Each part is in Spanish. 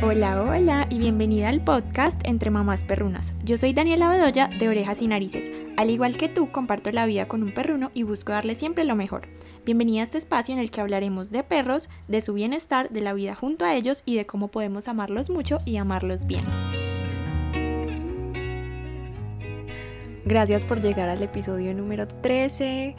Hola, hola y bienvenida al podcast Entre Mamás Perrunas. Yo soy Daniela Bedoya de Orejas y Narices. Al igual que tú, comparto la vida con un perruno y busco darle siempre lo mejor. Bienvenida a este espacio en el que hablaremos de perros, de su bienestar, de la vida junto a ellos y de cómo podemos amarlos mucho y amarlos bien. Gracias por llegar al episodio número 13.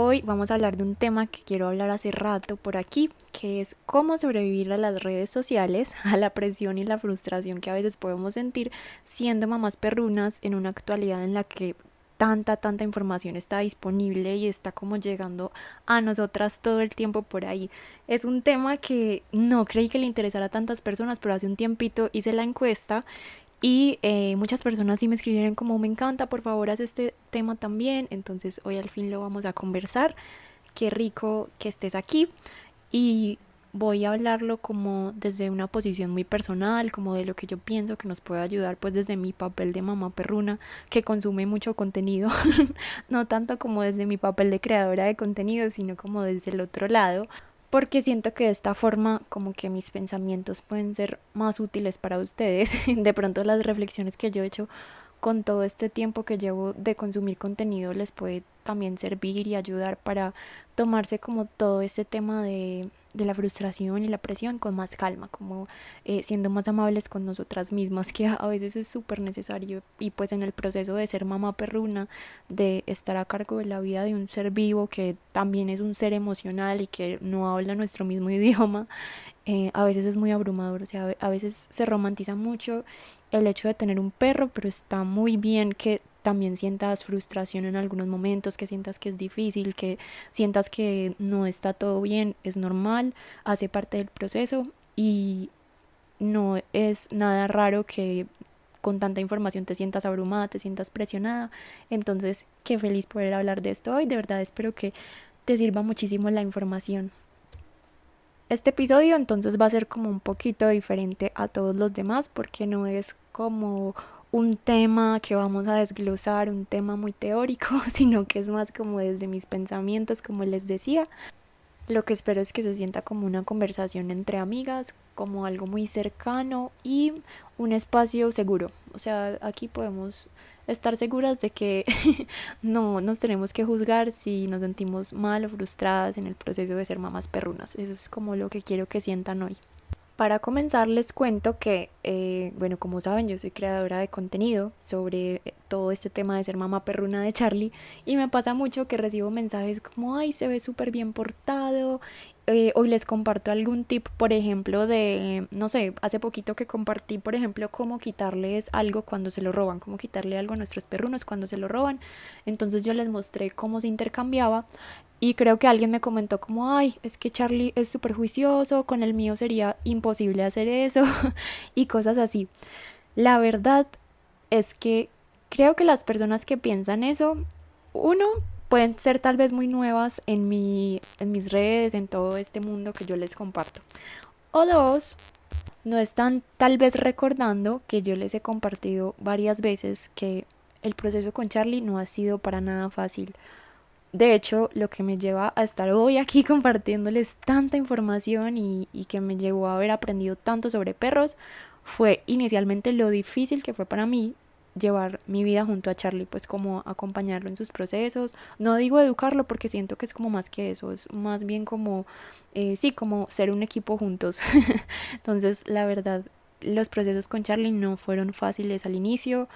Hoy vamos a hablar de un tema que quiero hablar hace rato por aquí, que es cómo sobrevivir a las redes sociales, a la presión y la frustración que a veces podemos sentir siendo mamás perrunas en una actualidad en la que tanta, tanta información está disponible y está como llegando a nosotras todo el tiempo por ahí. Es un tema que no creí que le interesara a tantas personas, pero hace un tiempito hice la encuesta y eh, muchas personas sí me escribieron como me encanta, por favor haz este tema también. Entonces hoy al fin lo vamos a conversar. Qué rico que estés aquí. Y voy a hablarlo como desde una posición muy personal, como de lo que yo pienso que nos puede ayudar, pues desde mi papel de mamá perruna, que consume mucho contenido, no tanto como desde mi papel de creadora de contenido, sino como desde el otro lado, porque siento que de esta forma como que mis pensamientos pueden ser más útiles para ustedes. De pronto las reflexiones que yo he hecho con todo este tiempo que llevo de consumir contenido les puede también servir y ayudar para tomarse como todo este tema de de la frustración y la presión con más calma, como eh, siendo más amables con nosotras mismas, que a veces es súper necesario. Y pues en el proceso de ser mamá perruna, de estar a cargo de la vida de un ser vivo que también es un ser emocional y que no habla nuestro mismo idioma, eh, a veces es muy abrumador, o sea, a veces se romantiza mucho el hecho de tener un perro, pero está muy bien que también sientas frustración en algunos momentos, que sientas que es difícil, que sientas que no está todo bien, es normal, hace parte del proceso y no es nada raro que con tanta información te sientas abrumada, te sientas presionada. Entonces, qué feliz poder hablar de esto hoy. De verdad espero que te sirva muchísimo la información. Este episodio entonces va a ser como un poquito diferente a todos los demás porque no es como un tema que vamos a desglosar, un tema muy teórico, sino que es más como desde mis pensamientos, como les decía. Lo que espero es que se sienta como una conversación entre amigas, como algo muy cercano y un espacio seguro. O sea, aquí podemos estar seguras de que no nos tenemos que juzgar si nos sentimos mal o frustradas en el proceso de ser mamás perrunas. Eso es como lo que quiero que sientan hoy. Para comenzar les cuento que, eh, bueno, como saben, yo soy creadora de contenido sobre eh, todo este tema de ser mamá perruna de Charlie y me pasa mucho que recibo mensajes como, ay, se ve súper bien portado. Eh, hoy les comparto algún tip, por ejemplo, de, no sé, hace poquito que compartí, por ejemplo, cómo quitarles algo cuando se lo roban, cómo quitarle algo a nuestros perrunos cuando se lo roban. Entonces yo les mostré cómo se intercambiaba y creo que alguien me comentó como, ay, es que Charlie es súper juicioso, con el mío sería imposible hacer eso y cosas así. La verdad es que creo que las personas que piensan eso, uno, pueden ser tal vez muy nuevas en, mi, en mis redes, en todo este mundo que yo les comparto. O dos, no están tal vez recordando que yo les he compartido varias veces que el proceso con Charlie no ha sido para nada fácil de hecho, lo que me lleva a estar hoy aquí compartiéndoles tanta información y, y, que me llevó a haber aprendido tanto sobre perros fue inicialmente lo difícil que fue para mí llevar mi vida junto a Charlie, pues como acompañarlo en sus procesos. No digo educarlo porque siento que es como más que eso, es más bien como, eh, sí, como ser un equipo juntos. Entonces, la verdad, los procesos con Charlie no fueron fáciles al inicio.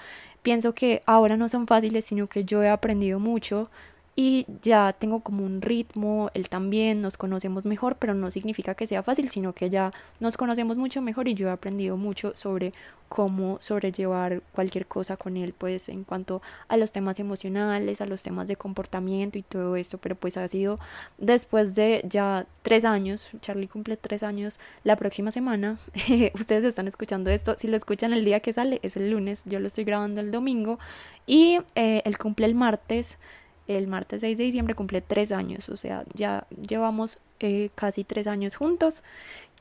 Pienso que ahora no son fáciles, sino que yo he aprendido mucho y ya tengo como un ritmo, él también, nos conocemos mejor, pero no significa que sea fácil, sino que ya nos conocemos mucho mejor y yo he aprendido mucho sobre cómo sobrellevar cualquier cosa con él, pues en cuanto a los temas emocionales, a los temas de comportamiento y todo esto, pero pues ha sido después de ya tres años, Charlie cumple tres años la próxima semana, ustedes están escuchando esto, si lo escuchan el día que sale es el lunes, yo lo estoy grabando el domingo. Y eh, él cumple el martes, el martes 6 de diciembre cumple tres años, o sea, ya llevamos eh, casi tres años juntos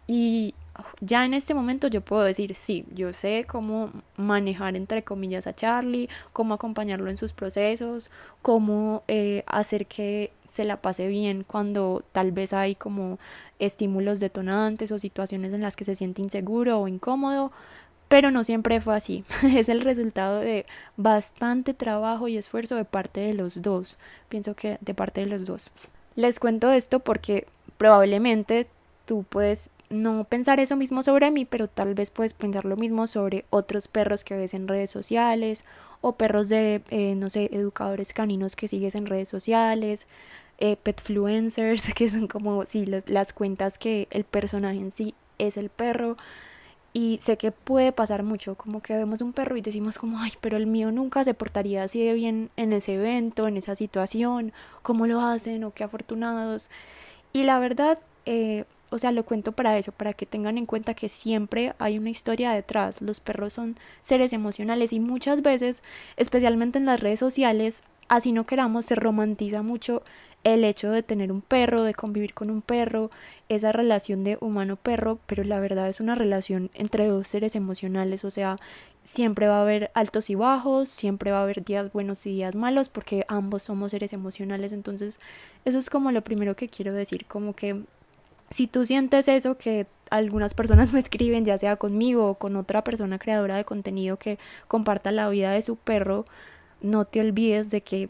y ya en este momento yo puedo decir, sí, yo sé cómo manejar entre comillas a Charlie, cómo acompañarlo en sus procesos, cómo eh, hacer que se la pase bien cuando tal vez hay como estímulos detonantes o situaciones en las que se siente inseguro o incómodo, pero no siempre fue así. es el resultado de bastante trabajo y esfuerzo de parte de los dos. Pienso que de parte de los dos. Les cuento esto porque probablemente tú puedes no pensar eso mismo sobre mí, pero tal vez puedes pensar lo mismo sobre otros perros que ves en redes sociales o perros de, eh, no sé, educadores caninos que sigues en redes sociales, eh, petfluencers, que son como, sí, las cuentas que el personaje en sí es el perro. Y sé que puede pasar mucho, como que vemos un perro y decimos como, ay, pero el mío nunca se portaría así de bien en ese evento, en esa situación, cómo lo hacen o qué afortunados. Y la verdad, eh, o sea, lo cuento para eso, para que tengan en cuenta que siempre hay una historia detrás. Los perros son seres emocionales y muchas veces, especialmente en las redes sociales, así no queramos, se romantiza mucho el hecho de tener un perro, de convivir con un perro, esa relación de humano-perro, pero la verdad es una relación entre dos seres emocionales, o sea, siempre va a haber altos y bajos, siempre va a haber días buenos y días malos, porque ambos somos seres emocionales, entonces eso es como lo primero que quiero decir, como que si tú sientes eso que algunas personas me escriben, ya sea conmigo o con otra persona creadora de contenido que comparta la vida de su perro, no te olvides de que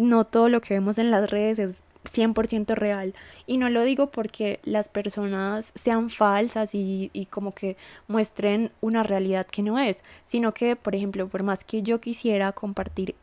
no todo lo que vemos en las redes es 100% real. Y no lo digo porque las personas sean falsas y, y, como que muestren una realidad que no es, sino que, por ejemplo, por más que yo quisiera compartir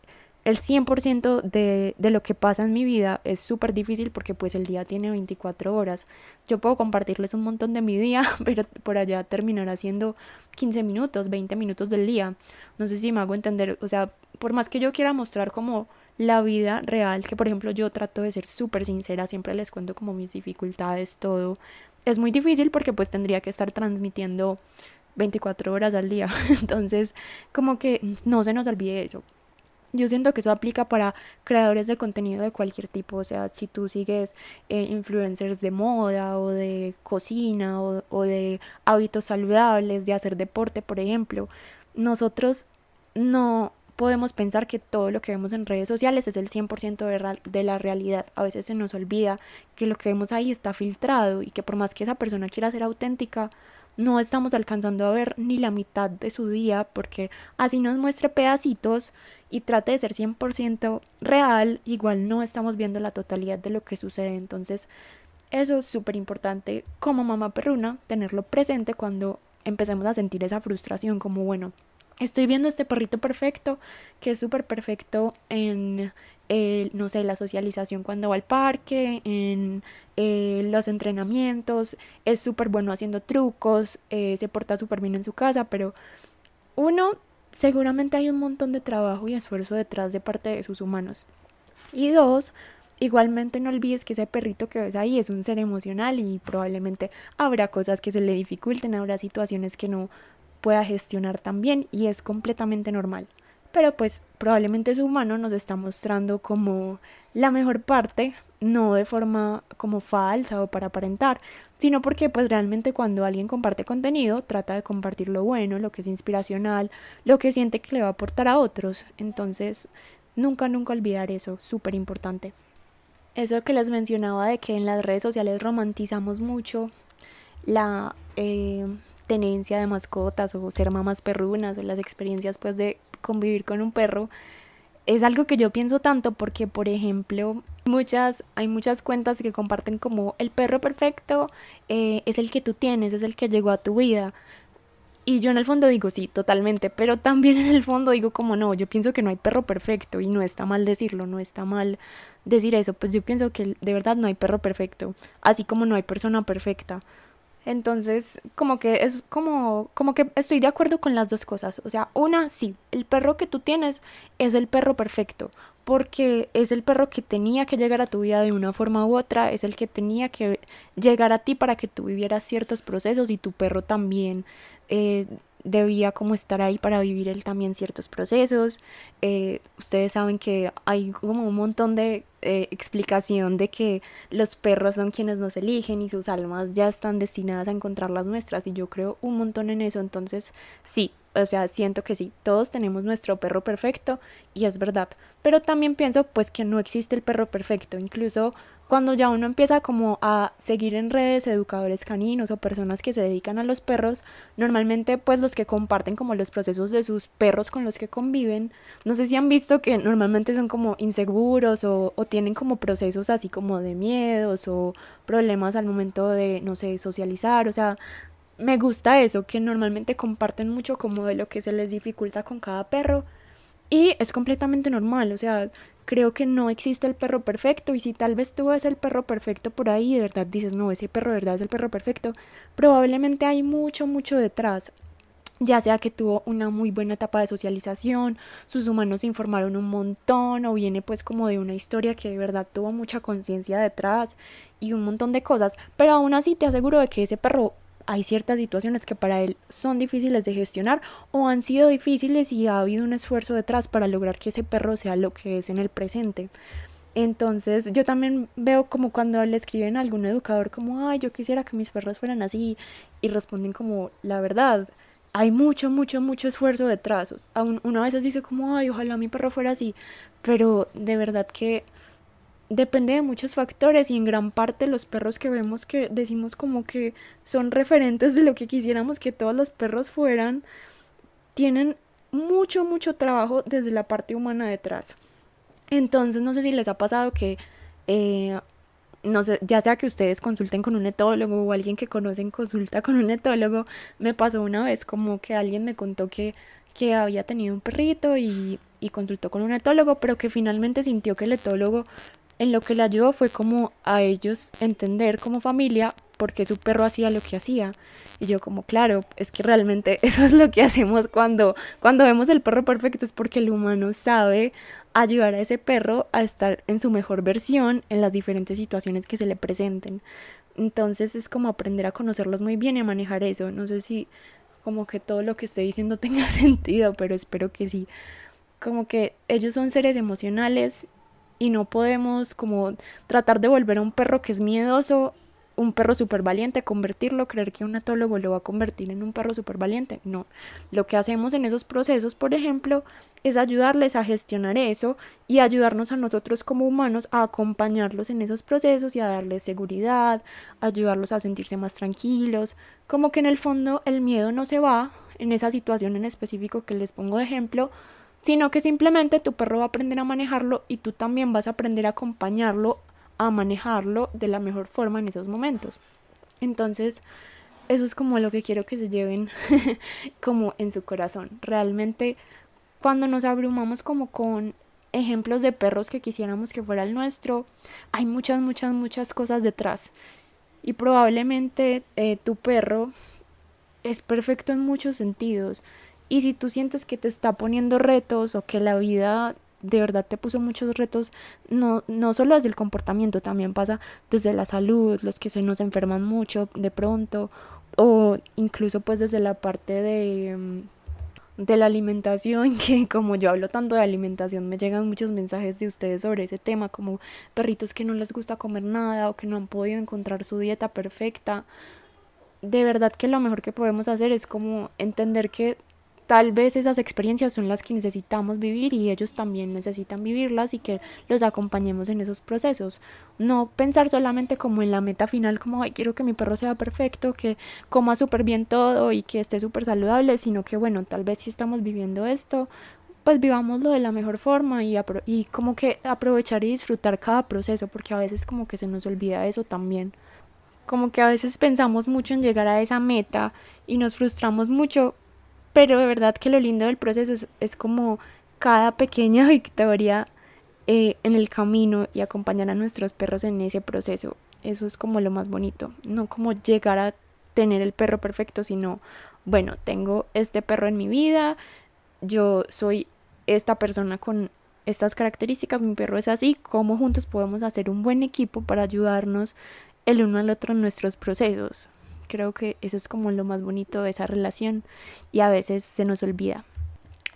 el 100% de, de lo que pasa en mi vida es súper difícil porque pues el día tiene 24 horas. Yo puedo compartirles un montón de mi día, pero por allá terminará siendo 15 minutos, 20 minutos del día. No sé si me hago entender, o sea, por más que yo quiera mostrar como la vida real, que por ejemplo yo trato de ser súper sincera, siempre les cuento como mis dificultades, todo. Es muy difícil porque pues tendría que estar transmitiendo 24 horas al día. Entonces, como que no se nos olvide eso. Yo siento que eso aplica para creadores de contenido de cualquier tipo, o sea, si tú sigues eh, influencers de moda o de cocina o, o de hábitos saludables, de hacer deporte, por ejemplo, nosotros no podemos pensar que todo lo que vemos en redes sociales es el 100% de, de la realidad. A veces se nos olvida que lo que vemos ahí está filtrado y que por más que esa persona quiera ser auténtica, no estamos alcanzando a ver ni la mitad de su día porque así nos muestre pedacitos y trate de ser 100% real, igual no estamos viendo la totalidad de lo que sucede. Entonces, eso es súper importante como mamá perruna, tenerlo presente cuando empecemos a sentir esa frustración como, bueno, estoy viendo este perrito perfecto, que es súper perfecto en, eh, no sé, la socialización cuando va al parque, en eh, los entrenamientos, es súper bueno haciendo trucos, eh, se porta súper bien en su casa, pero uno seguramente hay un montón de trabajo y esfuerzo detrás de parte de sus humanos. Y dos, igualmente no olvides que ese perrito que ves ahí es un ser emocional y probablemente habrá cosas que se le dificulten, habrá situaciones que no pueda gestionar también y es completamente normal. Pero pues probablemente su humano nos está mostrando como la mejor parte, no de forma como falsa o para aparentar, sino porque pues realmente cuando alguien comparte contenido trata de compartir lo bueno, lo que es inspiracional, lo que siente que le va a aportar a otros. Entonces, nunca, nunca olvidar eso, súper importante. Eso que les mencionaba de que en las redes sociales romantizamos mucho la eh, tenencia de mascotas o ser mamás perrunas o las experiencias pues de convivir con un perro es algo que yo pienso tanto porque, por ejemplo, muchas, hay muchas cuentas que comparten como el perro perfecto eh, es el que tú tienes, es el que llegó a tu vida. Y yo en el fondo digo sí, totalmente, pero también en el fondo digo como no, yo pienso que no hay perro perfecto y no está mal decirlo, no está mal decir eso, pues yo pienso que de verdad no hay perro perfecto, así como no hay persona perfecta. Entonces, como que es como, como que estoy de acuerdo con las dos cosas. O sea, una, sí, el perro que tú tienes es el perro perfecto, porque es el perro que tenía que llegar a tu vida de una forma u otra, es el que tenía que llegar a ti para que tú vivieras ciertos procesos y tu perro también eh, debía como estar ahí para vivir él también ciertos procesos. Eh, ustedes saben que hay como un montón de eh, explicación de que los perros son quienes nos eligen y sus almas ya están destinadas a encontrar las nuestras y yo creo un montón en eso. Entonces sí, o sea, siento que sí, todos tenemos nuestro perro perfecto y es verdad. Pero también pienso pues que no existe el perro perfecto. Incluso cuando ya uno empieza como a seguir en redes educadores caninos o personas que se dedican a los perros, normalmente pues los que comparten como los procesos de sus perros con los que conviven, no sé si han visto que normalmente son como inseguros o, tienen como procesos así como de miedos o problemas al momento de, no sé, socializar, o sea, me gusta eso, que normalmente comparten mucho como de lo que se les dificulta con cada perro y es completamente normal, o sea, creo que no existe el perro perfecto y si tal vez tú ves el perro perfecto por ahí y de verdad dices, no, ese perro de verdad es el perro perfecto, probablemente hay mucho, mucho detrás. Ya sea que tuvo una muy buena etapa de socialización, sus humanos se informaron un montón o viene pues como de una historia que de verdad tuvo mucha conciencia detrás y un montón de cosas, pero aún así te aseguro de que ese perro hay ciertas situaciones que para él son difíciles de gestionar o han sido difíciles y ha habido un esfuerzo detrás para lograr que ese perro sea lo que es en el presente. Entonces yo también veo como cuando le escriben a algún educador como, ay, yo quisiera que mis perros fueran así y responden como, la verdad, hay mucho, mucho, mucho esfuerzo detrás. Una vez dice como, ay, ojalá mi perro fuera así, pero de verdad que depende de muchos factores y en gran parte los perros que vemos que decimos como que son referentes de lo que quisiéramos que todos los perros fueran, tienen mucho, mucho trabajo desde la parte humana detrás. Entonces no sé si les ha pasado que, eh, no sé, ya sea que ustedes consulten con un etólogo o alguien que conocen consulta con un etólogo, me pasó una vez como que alguien me contó que, que había tenido un perrito y, y consultó con un etólogo, pero que finalmente sintió que el etólogo en lo que le ayudó fue como a ellos entender como familia por qué su perro hacía lo que hacía. Y yo como, claro, es que realmente eso es lo que hacemos cuando, cuando vemos el perro perfecto, es porque el humano sabe ayudar a ese perro a estar en su mejor versión en las diferentes situaciones que se le presenten. Entonces es como aprender a conocerlos muy bien y a manejar eso. No sé si como que todo lo que estoy diciendo tenga sentido, pero espero que sí. Como que ellos son seres emocionales y no podemos como tratar de volver a un perro que es miedoso, un perro súper valiente, convertirlo, creer que un etólogo lo va a convertir en un perro súper valiente. No, lo que hacemos en esos procesos, por ejemplo, es ayudarles a gestionar eso y ayudarnos a nosotros como humanos a acompañarlos en esos procesos y a darles seguridad, ayudarlos a sentirse más tranquilos, como que en el fondo el miedo no se va en esa situación en específico que les pongo de ejemplo, sino que simplemente tu perro va a aprender a manejarlo y tú también vas a aprender a acompañarlo a manejarlo de la mejor forma en esos momentos. Entonces, eso es como lo que quiero que se lleven como en su corazón. Realmente, cuando nos abrumamos como con ejemplos de perros que quisiéramos que fuera el nuestro, hay muchas, muchas, muchas cosas detrás. Y probablemente eh, tu perro es perfecto en muchos sentidos. Y si tú sientes que te está poniendo retos o que la vida de verdad te puso muchos retos, no, no solo desde el comportamiento, también pasa desde la salud, los que se nos enferman mucho de pronto, o incluso pues desde la parte de, mm, de la alimentación, que como yo hablo tanto de alimentación, me llegan muchos mensajes de ustedes sobre ese tema, como perritos que no les gusta comer nada o que no han podido encontrar su dieta perfecta. De verdad que lo mejor que podemos hacer es como entender que tal vez esas experiencias son las que necesitamos vivir y ellos también necesitan vivirlas y que los acompañemos en esos procesos. No pensar solamente como en la meta final, como, ay, quiero que mi perro sea perfecto, que coma súper bien todo y que esté súper saludable, sino que, bueno, tal vez si estamos viviendo esto, pues vivámoslo de la mejor forma y, y como que aprovechar y disfrutar cada proceso, porque a veces como que se nos olvida eso también como que a veces pensamos mucho en llegar a esa meta y nos frustramos mucho pero de verdad que lo lindo del proceso es, como cada pequeña victoria eh, en el camino y acompañar a nuestros perros en ese proceso. Eso es como lo más bonito. No como llegar a tener el perro perfecto, sino, bueno, tengo este perro en mi vida, yo soy esta persona con estas características, mi perro es así, cómo juntos podemos hacer un buen equipo para ayudarnos el uno al otro en nuestros procesos Creo que eso es como lo más bonito de esa relación y a veces se nos olvida.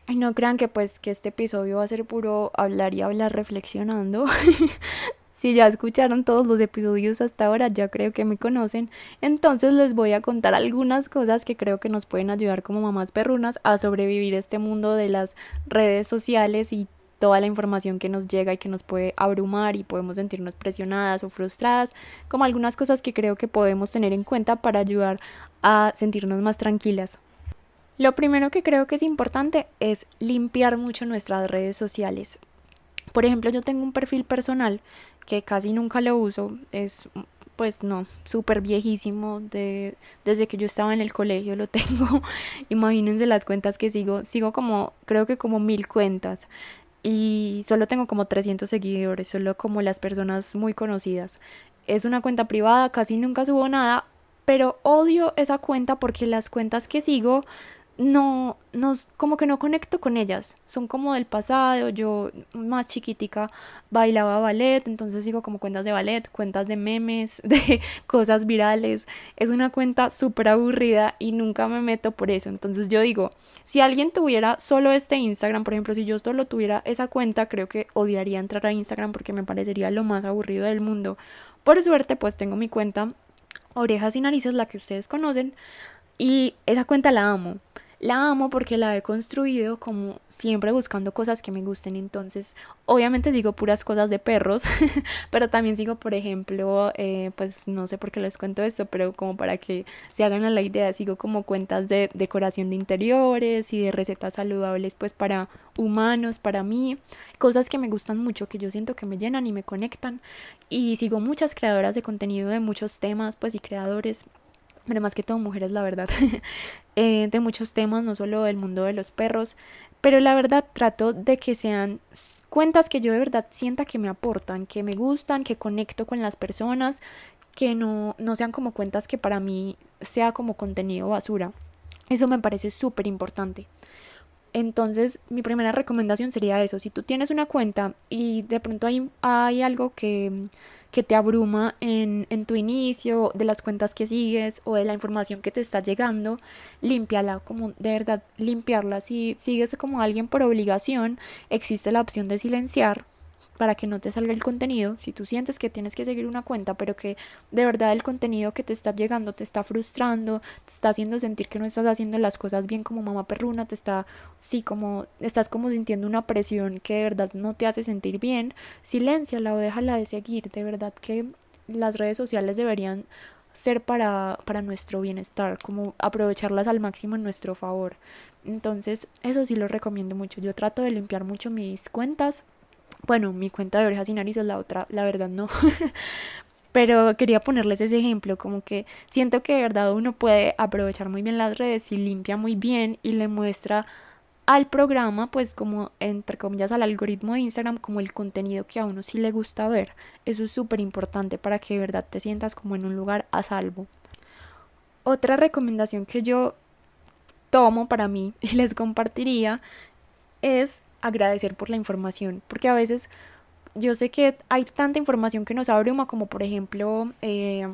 Y no crean que pues que este episodio va a ser puro hablar y hablar reflexionando. si ya escucharon todos los episodios hasta ahora, ya creo que me conocen. Entonces les voy a contar algunas cosas que creo que nos pueden ayudar como mamás perrunas a sobrevivir este mundo de las redes sociales y toda la información que nos llega y que nos puede abrumar y podemos sentirnos presionadas o frustradas, como algunas cosas que creo que podemos tener en cuenta para ayudar a sentirnos más tranquilas. Lo primero que creo que es importante es limpiar mucho nuestras redes sociales. Por ejemplo, yo tengo un perfil personal que casi nunca lo uso, es pues no, súper viejísimo, de, desde que yo estaba en el colegio lo tengo, imagínense las cuentas que sigo, sigo como, creo que como mil cuentas, y solo tengo como 300 seguidores, solo como las personas muy conocidas. Es una cuenta privada, casi nunca subo nada, pero odio esa cuenta porque las cuentas que sigo no, no, como que no conecto con ellas, son como del pasado, yo más chiquitica bailaba ballet, entonces sigo como cuentas de ballet, cuentas de memes, de cosas virales, es una cuenta súper aburrida y nunca me meto por eso, entonces yo digo, si alguien tuviera solo este Instagram, por ejemplo, si yo solo tuviera esa cuenta, creo que odiaría entrar a Instagram porque me parecería lo más aburrido del mundo, por suerte pues tengo mi cuenta Orejas y Narices, la que ustedes conocen, y esa cuenta la amo. La amo porque la he construido como siempre buscando cosas que me gusten. Entonces, obviamente digo puras cosas de perros, pero también sigo, por ejemplo, eh, pues no sé por qué les cuento esto, pero como para que se hagan la idea, sigo como cuentas de decoración de interiores y de recetas saludables, pues para humanos, para mí, cosas que me gustan mucho, que yo siento que me llenan y me conectan. Y sigo muchas creadoras de contenido de muchos temas, pues y creadores pero más que todo mujeres, la verdad, eh, de muchos temas, no solo del mundo de los perros, pero la verdad trato de que sean cuentas que yo de verdad sienta que me aportan, que me gustan, que conecto con las personas, que no, no sean como cuentas que para mí sea como contenido basura. Eso me parece súper importante. Entonces, mi primera recomendación sería eso. Si tú tienes una cuenta y de pronto hay, hay algo que que te abruma en, en, tu inicio, de las cuentas que sigues o de la información que te está llegando, límpiala, como de verdad limpiarla. Si sigues como alguien por obligación, existe la opción de silenciar para que no te salga el contenido. Si tú sientes que tienes que seguir una cuenta, pero que de verdad el contenido que te está llegando te está frustrando, te está haciendo sentir que no estás haciendo las cosas bien como mamá perruna, te está, sí, como, estás como sintiendo una presión que de verdad no te hace sentir bien, silénciala o déjala de seguir. De verdad que las redes sociales deberían ser para, para nuestro bienestar, como aprovecharlas al máximo en nuestro favor. Entonces, eso sí lo recomiendo mucho. Yo trato de limpiar mucho mis cuentas bueno, mi cuenta de orejas y narices, la otra, la verdad no. Pero quería ponerles ese ejemplo, como que siento que de verdad uno puede aprovechar muy bien las redes y limpia muy bien y le muestra al programa, pues como entre comillas al algoritmo de Instagram, como el contenido que a uno sí le gusta ver. Eso es súper importante para que de verdad te sientas como en un lugar a salvo. Otra recomendación que yo tomo para mí y les compartiría es agradecer por la información, porque a veces yo sé que hay tanta información que nos abruma, como por ejemplo eh,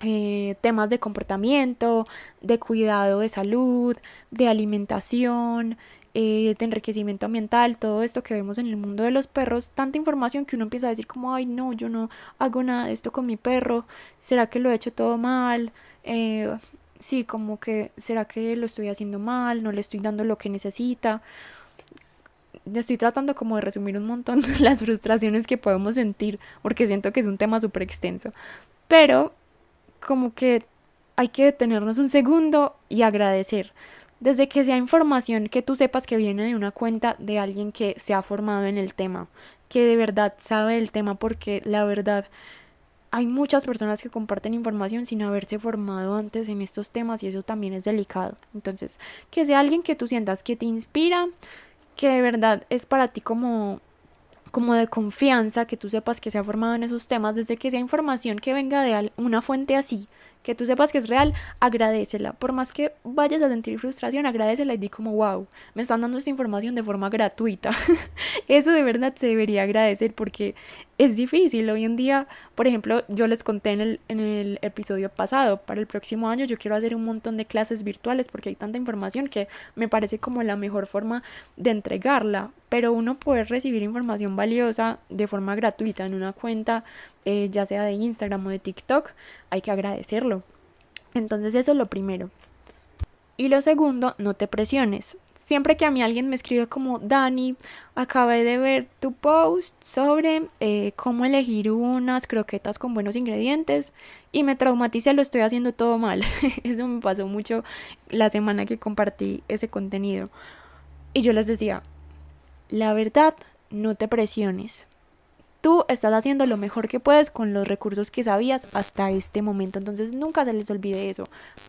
eh, temas de comportamiento, de cuidado de salud, de alimentación, eh, de enriquecimiento ambiental, todo esto que vemos en el mundo de los perros, tanta información que uno empieza a decir como, ay no, yo no hago nada de esto con mi perro, ¿será que lo he hecho todo mal? sí, como que, ¿será que lo estoy haciendo mal? ¿No le estoy dando lo que necesita? Estoy tratando como de resumir un montón las frustraciones que podemos sentir, porque siento que es un tema súper extenso. Pero como que hay que detenernos un segundo y agradecer. Desde que sea información que tú sepas que viene de una cuenta de alguien que se ha formado en el tema, que de verdad sabe el tema, porque la verdad hay muchas personas que comparten información sin haberse formado antes en estos temas y eso también es delicado. Entonces, que sea alguien que tú sientas que te inspira, que de verdad es para ti como como de confianza, que tú sepas que se ha formado en esos temas, desde que sea información que venga de una fuente así, que tú sepas que es real, agradecela. Por más que vayas a sentir frustración, agradecela y di como, wow, me están dando esta información de forma gratuita. Eso de verdad se debería agradecer porque es difícil. Hoy en día, por ejemplo, yo les conté en el, en el episodio pasado, para el próximo año yo quiero hacer un montón de clases virtuales porque hay tanta información que me parece como la mejor forma de entregarla. Pero uno puede recibir información valiosa de forma gratuita en una cuenta, eh, ya sea de Instagram o de TikTok, hay que agradecerlo. Entonces eso es lo primero. Y lo segundo, no te presiones. Siempre que a mí alguien me escribe como, Dani, acabé de ver tu post sobre eh, cómo elegir unas croquetas con buenos ingredientes y me traumaticé, lo estoy haciendo todo mal. Eso me pasó mucho la semana que compartí ese contenido. Y yo les decía, la verdad, no te presiones. Tú estás haciendo lo mejor que puedes con los recursos que sabías hasta este momento. Entonces nunca se les olvide eso.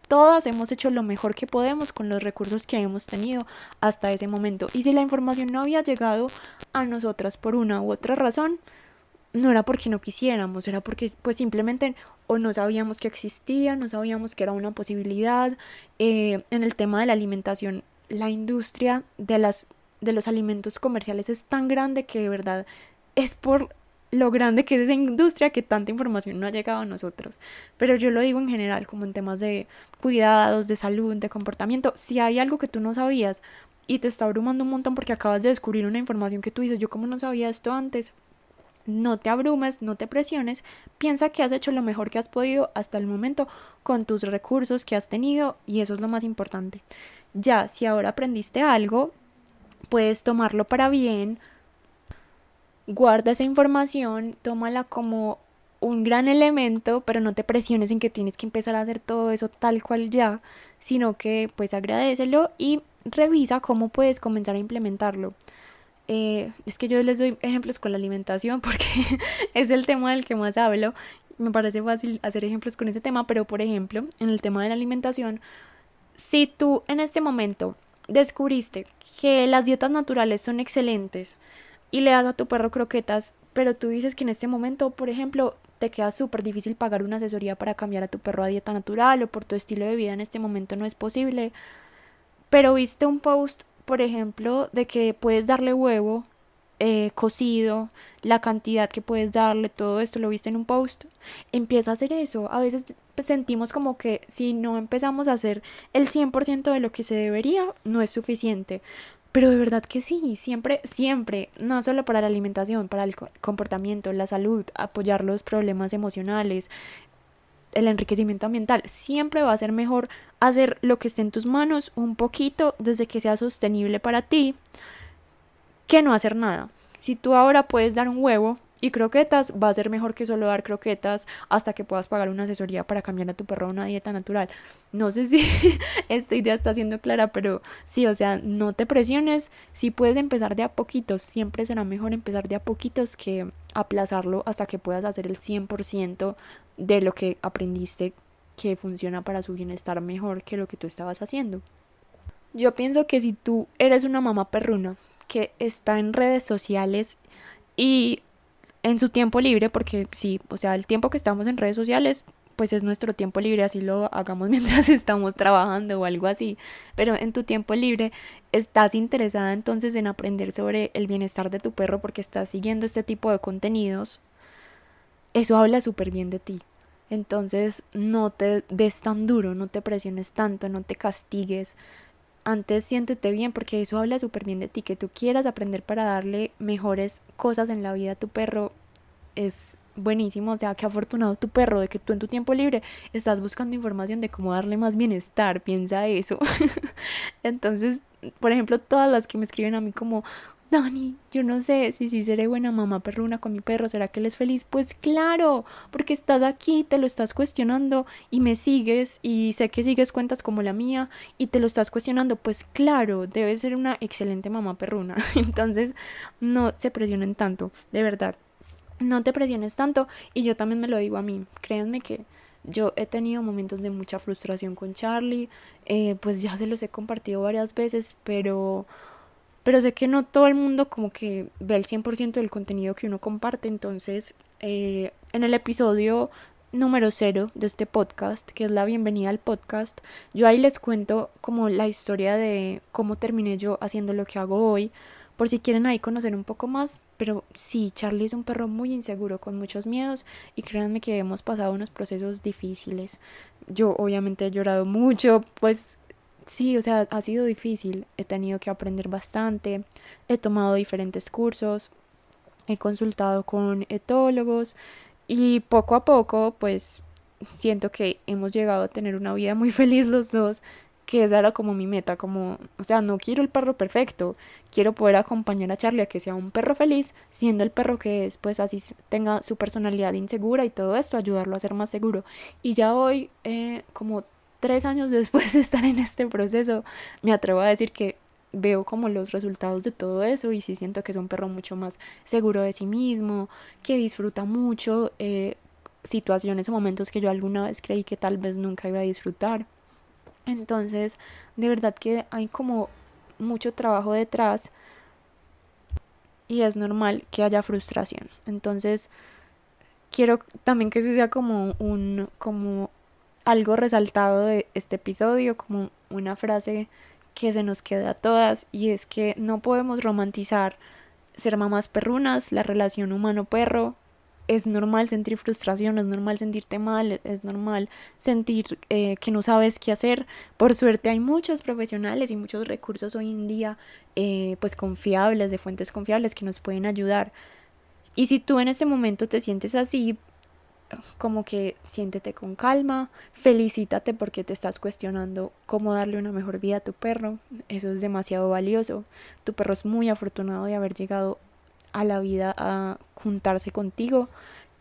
Todas hemos hecho lo mejor que podemos con los recursos que hemos tenido hasta ese momento. Y si la información no había llegado a nosotras por una u otra razón, no era porque no quisiéramos, era porque pues simplemente o no sabíamos que existía, no sabíamos que era una posibilidad. Eh, en el tema de la alimentación, la industria de las de los alimentos comerciales es tan grande que de verdad es por lo grande que es esa industria que tanta información no ha llegado a nosotros. Pero yo lo digo en general, como en temas de cuidados, de salud, de comportamiento. Si hay algo que tú no sabías y te está abrumando un montón porque acabas de descubrir una información que tú dices, yo como no sabía esto antes, no te abrumes, no te presiones, piensa que has hecho lo mejor que has podido hasta el momento con tus recursos que has tenido y eso es lo más importante. Ya, si ahora aprendiste algo, puedes tomarlo para bien, guarda esa información, tómala como un gran elemento, pero no te presiones en que tienes que empezar a hacer todo eso tal cual ya, sino que pues agradecelo y revisa cómo puedes comenzar a implementarlo. Eh, es que yo les doy ejemplos con la alimentación porque es el tema del que más hablo. Me parece fácil hacer ejemplos con ese tema, pero por ejemplo, en el tema de la alimentación, si tú en este momento descubriste que las dietas naturales son excelentes, y le das a tu perro croquetas, pero tú dices que en este momento, por ejemplo, te queda súper difícil pagar una asesoría para cambiar a tu perro a dieta natural o por tu estilo de vida en este momento no es posible, pero viste un post, por ejemplo, de que puedes darle huevo eh, cocido, la cantidad que puedes darle, todo esto lo viste en un post, empieza a hacer eso. A veces sentimos como que si no empezamos a hacer el 100% de lo que se debería, no es suficiente. Pero de verdad que sí, siempre, siempre, no solo para la alimentación, para el comportamiento, la salud, apoyar los problemas emocionales, el enriquecimiento ambiental, siempre va a ser mejor hacer lo que esté en tus manos un poquito desde que sea sostenible para ti que no hacer nada. Si tú ahora puedes dar un huevo y croquetas, va a ser mejor que solo dar croquetas hasta que puedas pagar una asesoría para cambiar a tu perro a una dieta natural. No sé si esta idea está siendo clara, pero sí, o sea, no te presiones. Si puedes empezar de a poquitos, siempre será mejor empezar de a poquitos que aplazarlo hasta que puedas hacer el 100% de lo que aprendiste que funciona para su bienestar mejor que lo que tú estabas haciendo. Yo pienso que si tú eres una mamá perruna que está en redes sociales y en su tiempo libre, porque sí, o sea, el tiempo que estamos en redes sociales, pues es nuestro tiempo libre, así lo hagamos mientras estamos trabajando o algo así, pero en tu tiempo libre estás interesada entonces en aprender sobre el bienestar de tu perro porque estás siguiendo este tipo de contenidos, eso habla súper bien de ti. Entonces no te des tan duro, no te presiones tanto, no te castigues, antes siéntete bien porque eso habla súper bien de ti, que tú quieras aprender para darle mejores cosas en la vida a tu perro es buenísimo, o sea, qué afortunado tu perro de que tú en tu tiempo libre estás buscando información de cómo darle más bienestar, piensa eso. Entonces, por ejemplo, todas las que me escriben a mí como, Dani, yo no sé si sí seré buena mamá perruna con mi perro, ¿será que él es feliz? Pues claro, porque estás aquí, te lo estás cuestionando y me sigues y sé que sigues cuentas como la mía y te lo estás cuestionando, pues claro, debes ser una excelente mamá perruna. Entonces, no se presionen tanto, de verdad. No te presiones tanto y yo también me lo digo a mí, créanme que yo he tenido momentos de mucha frustración con Charlie, eh, pues ya se los he compartido varias veces, pero pero sé que no todo el mundo como que ve el 100% del contenido que uno comparte, entonces eh, en el episodio número cero de este podcast, que es la bienvenida al podcast, yo ahí les cuento como la historia de cómo terminé yo haciendo lo que hago hoy, por si quieren ahí conocer un poco más. Pero sí, Charlie es un perro muy inseguro, con muchos miedos y créanme que hemos pasado unos procesos difíciles. Yo obviamente he llorado mucho, pues sí, o sea, ha sido difícil. He tenido que aprender bastante, he tomado diferentes cursos, he consultado con etólogos y poco a poco pues siento que hemos llegado a tener una vida muy feliz los dos que esa era como mi meta, como, o sea, no quiero el perro perfecto, quiero poder acompañar a Charlie a que sea un perro feliz, siendo el perro que es, pues así tenga su personalidad insegura y todo esto, ayudarlo a ser más seguro. Y ya hoy, eh, como tres años después de estar en este proceso, me atrevo a decir que veo como los resultados de todo eso y sí siento que es un perro mucho más seguro de sí mismo, que disfruta mucho eh, situaciones o momentos que yo alguna vez creí que tal vez nunca iba a disfrutar. Entonces, de verdad que hay como mucho trabajo detrás y es normal que haya frustración. Entonces, quiero también que se sea como un como algo resaltado de este episodio, como una frase que se nos queda a todas y es que no podemos romantizar ser mamás perrunas, la relación humano-perro, es normal sentir frustración, es normal sentirte mal, es normal sentir eh, que no sabes qué hacer. Por suerte hay muchos profesionales y muchos recursos hoy en día eh, pues confiables, de fuentes confiables que nos pueden ayudar. Y si tú en este momento te sientes así, como que siéntete con calma, felicítate porque te estás cuestionando cómo darle una mejor vida a tu perro. Eso es demasiado valioso. Tu perro es muy afortunado de haber llegado a la vida a juntarse contigo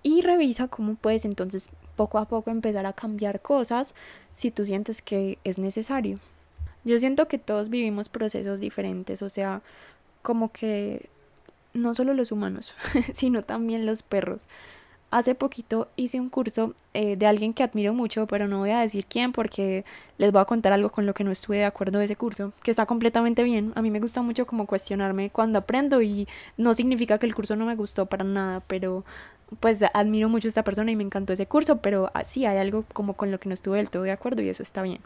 y revisa cómo puedes entonces poco a poco empezar a cambiar cosas si tú sientes que es necesario. Yo siento que todos vivimos procesos diferentes, o sea, como que no solo los humanos, sino también los perros. Hace poquito hice un curso eh, de alguien que admiro mucho, pero no voy a decir quién porque les voy a contar algo con lo que no estuve de acuerdo de ese curso, que está completamente bien. A mí me gusta mucho como cuestionarme cuando aprendo y no significa que el curso no me gustó para nada, pero pues admiro mucho a esta persona y me encantó ese curso, pero ah, sí hay algo como con lo que no estuve del todo de acuerdo y eso está bien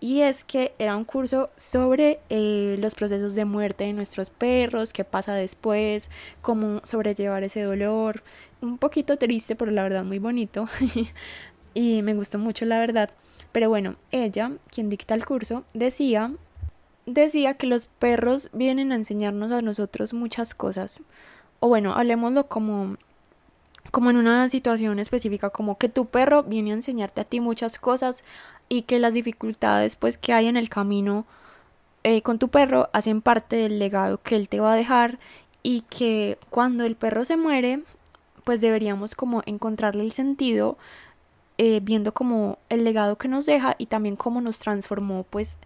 y es que era un curso sobre eh, los procesos de muerte de nuestros perros, qué pasa después, cómo sobrellevar ese dolor, un poquito triste, pero la verdad muy bonito y me gustó mucho la verdad. Pero bueno, ella, quien dicta el curso, decía decía que los perros vienen a enseñarnos a nosotros muchas cosas. O bueno, hablemoslo como como en una situación específica, como que tu perro viene a enseñarte a ti muchas cosas y que las dificultades pues que hay en el camino eh, con tu perro hacen parte del legado que él te va a dejar y que cuando el perro se muere pues deberíamos como encontrarle el sentido eh, viendo como el legado que nos deja y también cómo nos transformó pues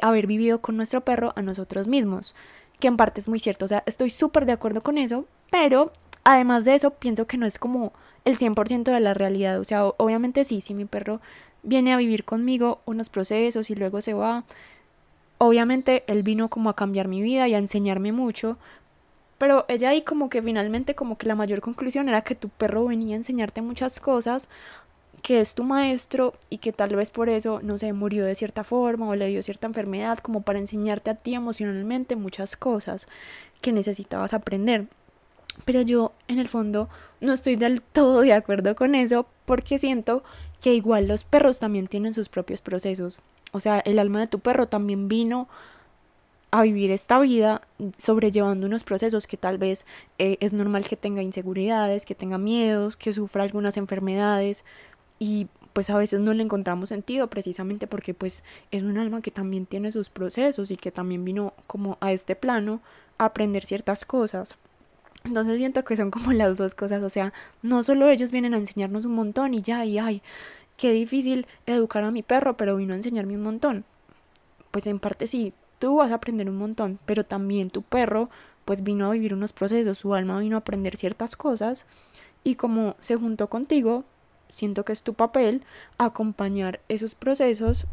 haber vivido con nuestro perro a nosotros mismos que en parte es muy cierto. O sea estoy súper de acuerdo con eso pero además de eso pienso que no es como el 100% de la realidad. O sea obviamente sí si mi perro viene a vivir conmigo unos procesos y luego se va. Obviamente él vino como a cambiar mi vida y a enseñarme mucho, pero ella ahí como que finalmente como que la mayor conclusión era que tu perro venía a enseñarte muchas cosas, que es tu maestro y que tal vez por eso, no sé, murió de cierta forma o le dio cierta enfermedad como para enseñarte a ti emocionalmente muchas cosas que necesitabas aprender. Pero yo en el fondo no estoy del todo de acuerdo con eso porque siento que igual los perros también tienen sus propios procesos. O sea, el alma de tu perro también vino a vivir esta vida sobrellevando unos procesos que tal vez eh, es normal que tenga inseguridades, que tenga miedos, que sufra algunas enfermedades y pues a veces no le encontramos sentido precisamente porque pues es un alma que también tiene sus procesos y que también vino como a este plano a aprender ciertas cosas. Entonces siento que son como las dos cosas, o sea, no solo ellos vienen a enseñarnos un montón y ya, y ay, qué difícil educar a mi perro, pero vino a enseñarme un montón. Pues en parte sí, tú vas a aprender un montón, pero también tu perro pues vino a vivir unos procesos, su alma vino a aprender ciertas cosas y como se juntó contigo, siento que es tu papel acompañar esos procesos,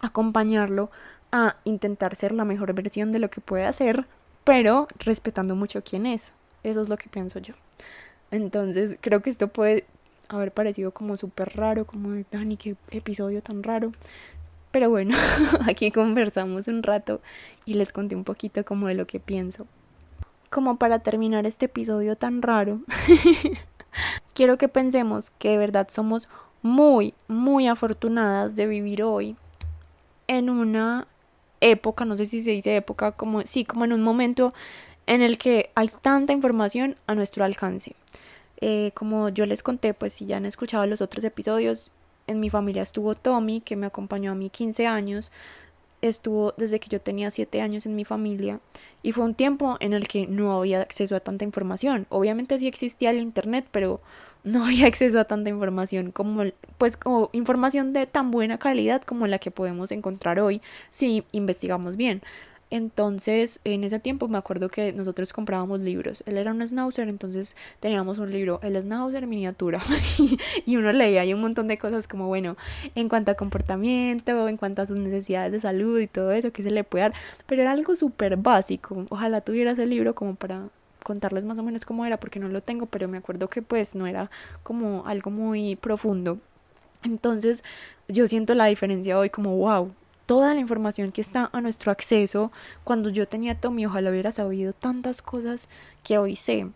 acompañarlo a intentar ser la mejor versión de lo que puede hacer, pero respetando mucho quién es. Eso es lo que pienso yo. Entonces creo que esto puede haber parecido como súper raro, como Dani, qué episodio tan raro. Pero bueno, aquí conversamos un rato y les conté un poquito como de lo que pienso. Como para terminar este episodio tan raro, quiero que pensemos que de verdad somos muy, muy afortunadas de vivir hoy en una época, no sé si se dice época, como sí, como en un momento en el que hay tanta información a nuestro alcance. Eh, como yo les conté, pues si ya han escuchado los otros episodios, en mi familia estuvo Tommy, que me acompañó a mí 15 años, estuvo desde que yo tenía 7 años en mi familia y fue un tiempo en el que no había acceso a tanta información. Obviamente sí existía el internet, pero no había acceso a tanta información como pues como información de tan buena calidad como la que podemos encontrar hoy si investigamos bien. Entonces, en ese tiempo me acuerdo que nosotros comprábamos libros. Él era un schnauzer, entonces teníamos un libro, el schnauzer miniatura. y uno leía ahí un montón de cosas como, bueno, en cuanto a comportamiento, en cuanto a sus necesidades de salud y todo eso que se le puede dar. Pero era algo súper básico. Ojalá tuvieras el libro como para contarles más o menos cómo era, porque no lo tengo, pero me acuerdo que pues no era como algo muy profundo. Entonces, yo siento la diferencia hoy como, wow, toda la información que está a nuestro acceso. Cuando yo tenía Tommy, ojalá hubiera sabido tantas cosas que hoy sé.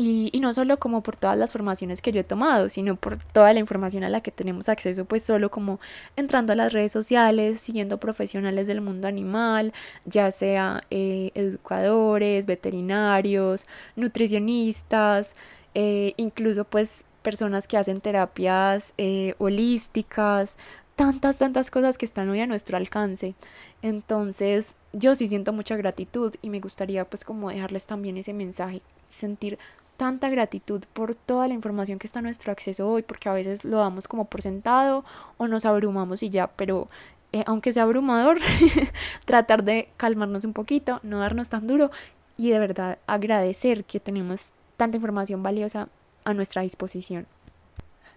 Y, no solo como por todas las formaciones que yo he tomado, sino por toda la información a la que tenemos acceso, pues solo como entrando a las redes sociales, siguiendo profesionales del mundo animal, ya sea eh, educadores, veterinarios, nutricionistas, eh, incluso pues personas que hacen terapias eh, holísticas, tantas, tantas cosas que están hoy a nuestro alcance. Entonces, yo sí siento mucha gratitud y me gustaría pues como dejarles también ese mensaje, sentir tanta gratitud por toda la información que está a nuestro acceso hoy, porque a veces lo damos como por sentado o nos abrumamos y ya, pero eh, aunque sea abrumador, tratar de calmarnos un poquito, no darnos tan duro y de verdad agradecer que tenemos tanta información valiosa a nuestra disposición.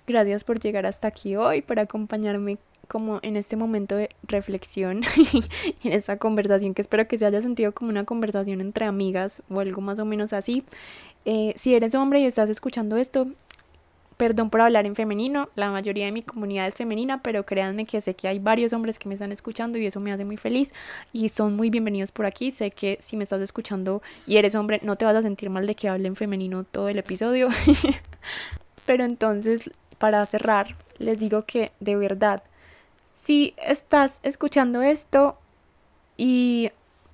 Gracias por llegar hasta aquí hoy, por acompañarme como en este momento de reflexión, en esta conversación que espero que se haya sentido como una conversación entre amigas o algo más o menos así. Eh, si eres hombre y estás escuchando esto, perdón por hablar en femenino, la mayoría de mi comunidad es femenina, pero créanme que sé que hay varios hombres que me están escuchando y eso me hace muy feliz y son muy bienvenidos por aquí. Sé que si me estás escuchando y eres hombre, no te vas a sentir mal de que hable en femenino todo el episodio. pero entonces, para cerrar, les digo que de verdad si estás escuchando esto y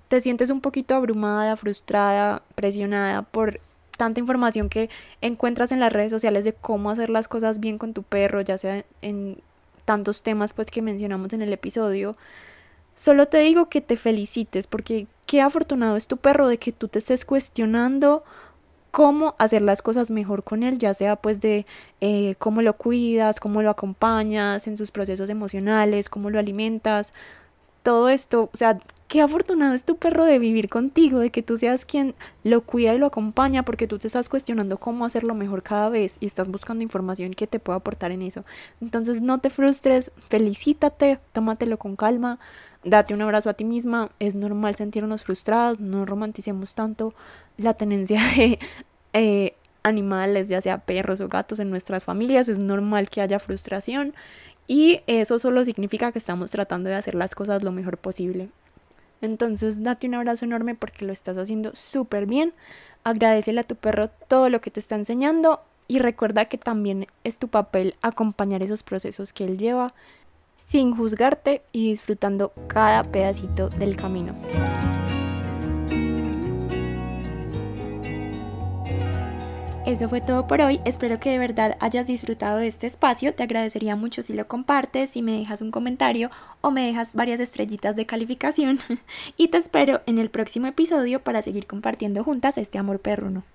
te sientes un poquito abrumada, frustrada, presionada por tanta información que encuentras en las redes sociales de cómo hacer las cosas bien con tu perro, ya sea en tantos temas pues que mencionamos en el episodio, solo te digo que te felicites porque qué afortunado es tu perro de que tú te estés cuestionando cómo hacer las cosas mejor con él, ya sea pues de eh, cómo lo cuidas, cómo lo acompañas en sus procesos emocionales, cómo lo alimentas, todo esto, o sea, qué afortunado es tu perro de vivir contigo, de que tú seas quien lo cuida y lo acompaña, porque tú te estás cuestionando cómo hacerlo mejor cada vez y estás buscando información que te pueda aportar en eso. Entonces no te frustres, felicítate, tómatelo con calma, date un abrazo a ti misma, es normal sentirnos frustrados, no romanticemos tanto la tenencia de eh, animales, ya sea perros o gatos en nuestras familias, es normal que haya frustración y eso solo significa que estamos tratando de hacer las cosas lo mejor posible. Entonces date un abrazo enorme porque lo estás haciendo súper bien, agradecele a tu perro todo lo que te está enseñando y recuerda que también es tu papel acompañar esos procesos que él lleva sin juzgarte y disfrutando cada pedacito del camino. Eso fue todo por hoy, espero que de verdad hayas disfrutado de este espacio, te agradecería mucho si lo compartes, si me dejas un comentario o me dejas varias estrellitas de calificación. Y te espero en el próximo episodio para seguir compartiendo juntas este amor perruno.